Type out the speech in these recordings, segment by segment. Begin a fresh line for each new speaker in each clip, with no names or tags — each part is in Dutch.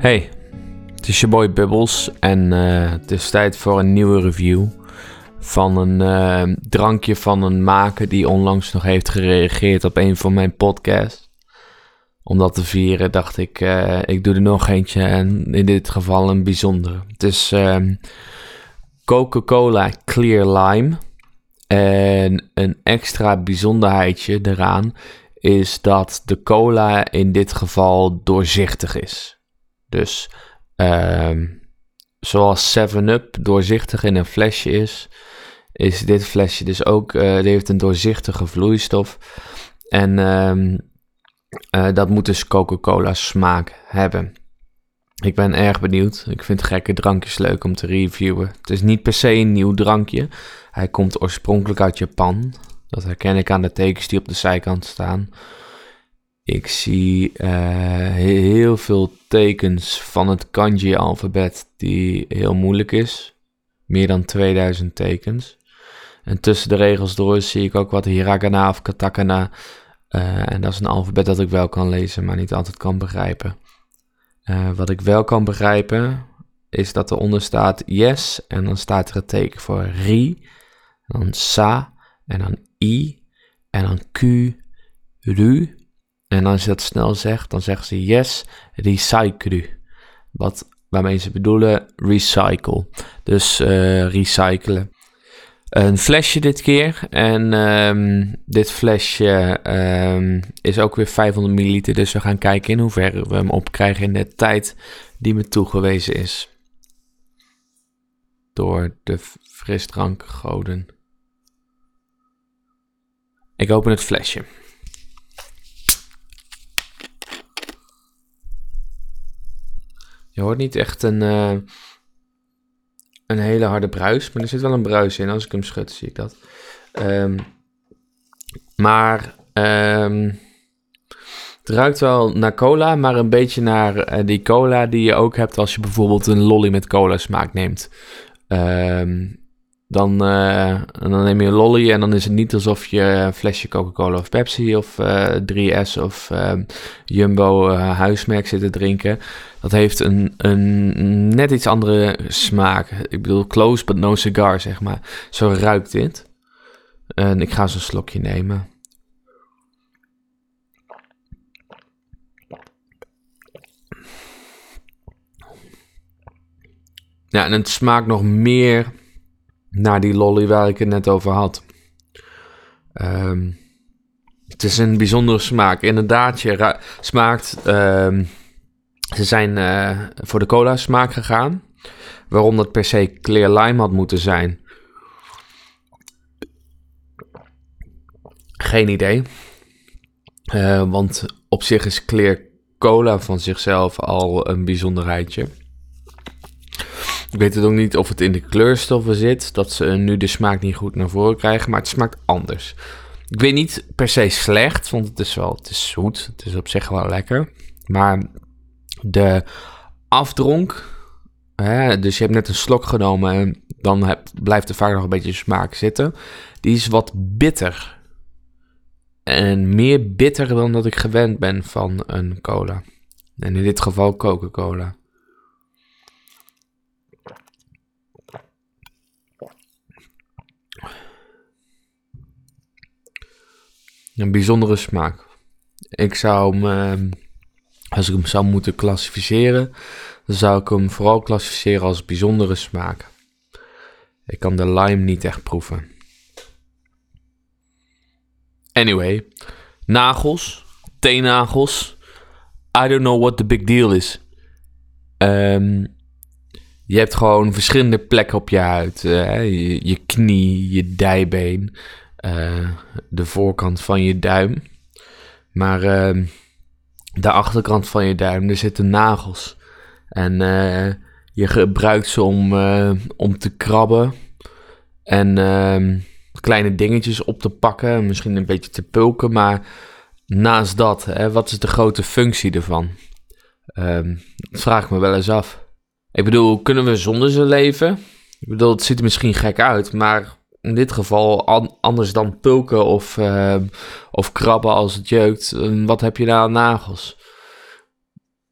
Hey, het is je boy Bubbles en eh, het is tijd voor een nieuwe review van een eh, drankje van een maker die onlangs nog heeft gereageerd op een van mijn podcasts. Om dat te vieren dacht ik, eh, ik doe er nog eentje en in dit geval een bijzonder. Het is ehm, Coca-Cola Clear Lime en een extra bijzonderheidje eraan is dat de cola in dit geval doorzichtig is. Dus ehm, zoals 7-Up doorzichtig in een flesje is, is dit flesje dus ook, uh, heeft een doorzichtige vloeistof. En ehm, eh, dat moet dus Coca-Cola smaak hebben. Ik ben erg benieuwd. Ik vind gekke drankjes leuk om te reviewen. Het is niet per se een nieuw drankje. Hij komt oorspronkelijk uit Japan. Dat herken ik aan de tekens die op de zijkant staan. Ik zie uh, heel veel tekens van het kanji-alfabet die heel moeilijk is. Meer dan 2000 tekens. En tussen de regels door zie ik ook wat hiragana of katakana. Uh, en dat is een alfabet dat ik wel kan lezen, maar niet altijd kan begrijpen. Uh, wat ik wel kan begrijpen, is dat eronder staat yes. En dan staat er het teken voor ri. Dan sa. En dan i. En dan q. Ru. En als je dat snel zegt, dan zeggen ze yes, recycle. Wat, waarmee ze bedoelen recycle. Dus uh, recyclen. Een flesje dit keer. En um, dit flesje um, is ook weer 500 milliliter. Dus we gaan kijken in hoeverre we hem opkrijgen in de tijd die me toegewezen is. Door de frisdrankgoden. Ik open het flesje. Je hoort niet echt een, uh, een hele harde bruis, maar er zit wel een bruis in. Als ik hem schud, zie ik dat. Um, maar um, het ruikt wel naar cola, maar een beetje naar uh, die cola die je ook hebt als je bijvoorbeeld een lolly met cola smaak neemt. Um, dan, uh, dan neem je een lolly en dan is het niet alsof je een flesje Coca-Cola of Pepsi of uh, 3S of uh, Jumbo huismerk zit te drinken. Dat heeft een, een net iets andere smaak. Ik bedoel, close but no cigar, zeg maar. Zo ruikt dit. En ik ga zo'n slokje nemen. Ja, en het smaakt nog meer naar die lolly waar ik het net over had. Um, het is een bijzondere smaak. Inderdaad, je smaakt. Um, ze zijn uh, voor de cola smaak gegaan. Waarom dat per se clear lime had moeten zijn. Geen idee. Uh, want op zich is clear cola van zichzelf al een bijzonderheidje. Ik weet het ook niet of het in de kleurstoffen zit, dat ze nu de smaak niet goed naar voren krijgen, maar het smaakt anders. Ik weet niet per se slecht, want het is wel, het is zoet, het is op zich wel lekker. Maar de afdronk, hè, dus je hebt net een slok genomen en dan blijft er vaak nog een beetje smaak zitten. Die is wat bitter. En meer bitter dan dat ik gewend ben van een cola. En in dit geval Coca-Cola. Een bijzondere smaak. Ik zou hem, ehm, als ik hem zou moeten klassificeren, dan zou ik hem vooral klassificeren als bijzondere smaak. Ik kan de lime niet echt proeven. Anyway, nagels, teennagels. I don't know what the big deal is. Um, je hebt gewoon verschillende plekken op je huid. Uh, je, knie, je dijbeen de voorkant van je duim. Maar uh, de achterkant van je duim, er zitten nagels. En uh, je gebruikt ze om, om te krabben. En ehm, kleine dingetjes op te pakken. Misschien een beetje te pulken. Maar naast dat, hè, wat is de grote functie ervan? Um, dat vraag ik me wel eens af. Ik bedoel, kunnen we zonder ze leven? Ik bedoel, het ziet er misschien gek uit, maar in dit geval anders dan pulken of, uh, of krabben als het jeukt. wat heb je daar aan nagels?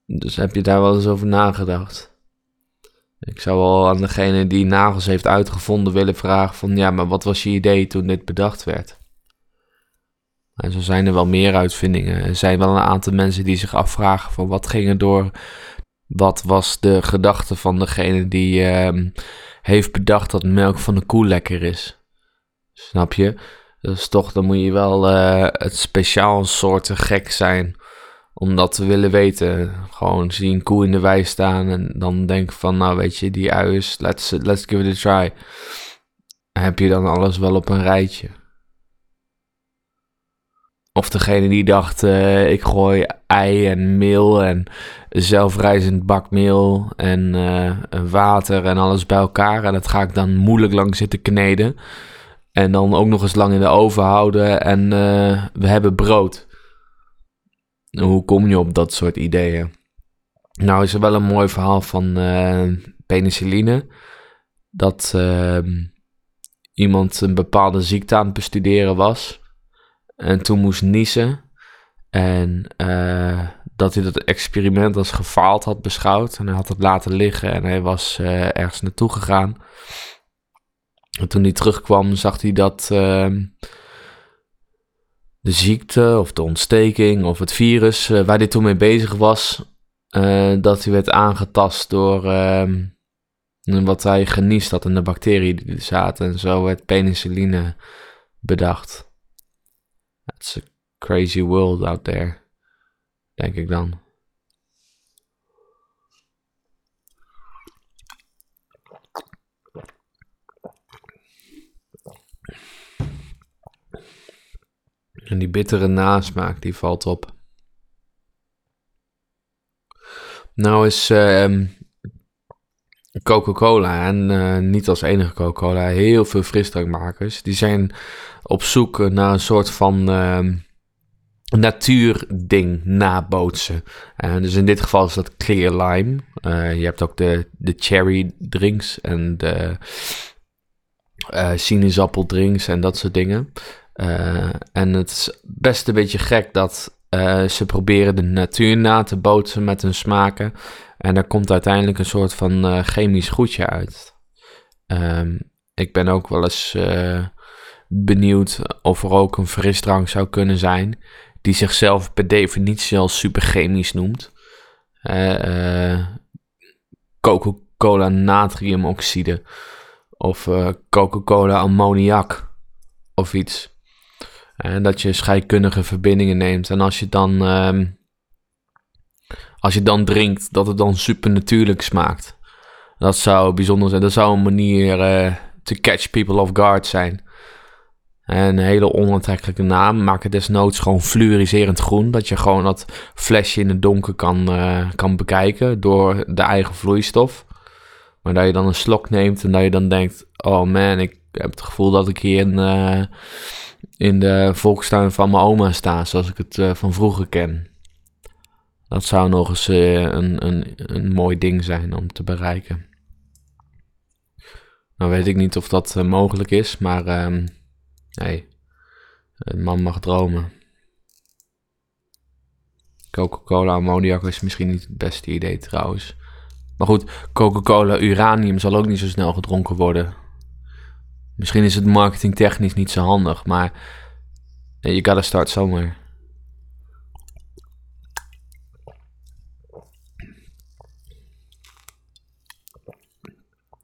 Dus heb je daar wel eens over nagedacht? Ik zou wel aan degene die nagels heeft uitgevonden willen vragen van ja, maar wat was je idee toen dit bedacht werd? En zo zijn er wel meer uitvindingen. Er zijn wel een aantal mensen die zich afvragen van wat ging er door, wat was de gedachte van degene die ehm, heeft bedacht dat melk van de koe lekker is. Snap je? Dus toch, dan moet je wel uh, het speciaal soorten gek zijn om dat te willen weten. Gewoon zie een koe in de wei staan en dan denk van, nou weet je, die ui is, let's, let's give it a try. Heb je dan alles wel op een rijtje? Of degene die dacht, uh, ik gooi ei en meel en zelfrijzend bakmeel en uh, water en alles bij elkaar. En dat ga ik dan moeilijk lang zitten kneden. En dan ook nog eens lang in de oven houden en uh, we hebben brood. Hoe kom je op dat soort ideeën? Nou is er wel een mooi verhaal van penicilline. Dat ehm, iemand een bepaalde ziekte aan het bestuderen was. En toen moest niezen. En uh, dat hij dat experiment als gefaald had beschouwd. En hij had het laten liggen en hij was ergens naartoe gegaan. En toen hij terugkwam, zag hij dat uh, de ziekte of de ontsteking of het virus uh, waar hij toen mee bezig was, dat hij werd aangetast door ehm, wat hij geniest had en de bacteriën die er zaten. En zo werd penicilline bedacht. It's a crazy world out there, denk ik dan. En die bittere nasmaak, die valt op. Nou is uh, Coca-Cola en uh, niet als enige Coca-Cola, heel veel frisdrankmakers. Die zijn op zoek naar een soort van uh, natuurding nabootsen. Uh, dus in dit geval is dat clear lime. je hebt ook de, de cherry drinks en de sinaasappeldrinks en dat soort dingen. En het is best een beetje gek dat ze proberen de natuur na te bootsen met hun smaken. En daar komt uiteindelijk een soort van uh, chemisch goedje uit. Um, ik ben ook wel eens benieuwd of er ook een frisdrank zou kunnen zijn. Die zichzelf per definitie al super chemisch noemt. Coca-Cola natriumoxide. Of Coca-Cola ammoniak. Of iets. En dat je scheikundige verbindingen neemt. En als je dan. Um, als je dan drinkt, dat het dan super natuurlijk smaakt. Dat zou bijzonder zijn. Dat zou een manier uh, to catch people off guard zijn. Een hele onaantrekkelijke naam. Maak het desnoods gewoon fluoriserend groen. Dat je gewoon dat flesje in het donker kan, uh, kan bekijken door de eigen vloeistof. Maar dat je dan een slok neemt en dat je dan denkt: Oh man, ik heb het gevoel dat ik hier in, uh, in de volkstuin van mijn oma sta. Zoals ik het van vroeger ken. Dat zou nog eens uh, een, een, een mooi ding zijn om te bereiken. Nou weet ik niet of dat uh, mogelijk is, maar um, nee, een man mag dromen. Coca-Cola ammoniak is misschien niet het beste idee trouwens. Maar goed, Coca-Cola uranium zal ook niet zo snel gedronken worden. Misschien is het marketingtechnisch niet zo handig, maar you gotta start somewhere.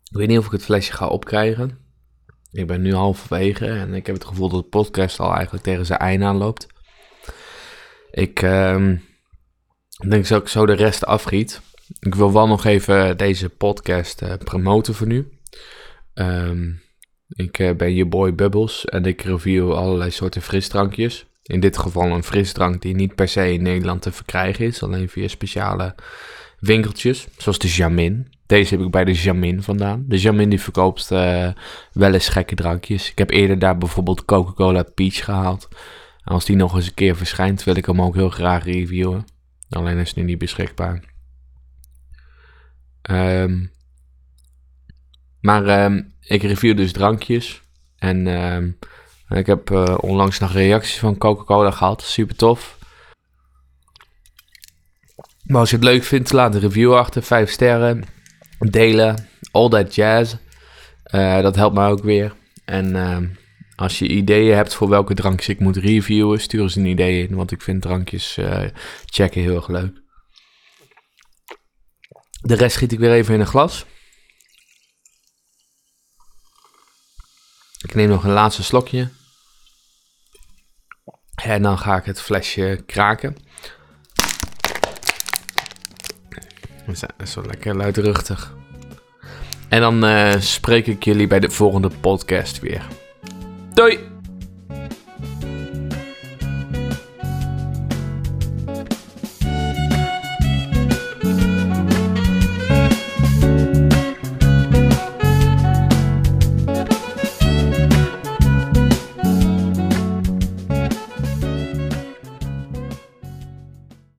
Ik weet niet of ik het flesje ga opkrijgen. Ik ben nu halverwege en ik heb het gevoel dat de podcast al eigenlijk tegen zijn einde aanloopt. Ik uh, denk dat ik zo de rest afriet. Ik wil wel nog even deze podcast uh, promoten voor nu. Um, ik uh, ben je boy Bubbles en ik review allerlei soorten frisdrankjes. In dit geval een frisdrank die niet per se in Nederland te verkrijgen is, alleen via speciale winkeltjes, zoals de Jamin. Deze heb ik bij de Jamin vandaan. De Jamin die verkoopt uh, wel eens gekke drankjes. Ik heb eerder daar bijvoorbeeld Coca-Cola Peach gehaald. als die nog eens een keer verschijnt, wil ik hem ook heel graag reviewen. Alleen is nu niet beschikbaar. Um, maar um, ik review dus drankjes. En um, ik heb uh, onlangs nog reacties van Coca-Cola gehad. Super tof. Maar als je het leuk vindt, laat een review achter. 5 sterren. Delen. All that jazz. Eh, dat helpt mij ook weer. En uh, als je ideeën hebt voor welke drankjes ik moet reviewen, stuur eens een idee in. Want ik vind drankjes uh, checken heel erg leuk. De rest schiet ik weer even in een glas. Ik neem nog een laatste slokje. En dan ga ik het flesje kraken. Wel lekker luidruchtig. En dan uh, spreek ik jullie bij de volgende podcast weer. Doei!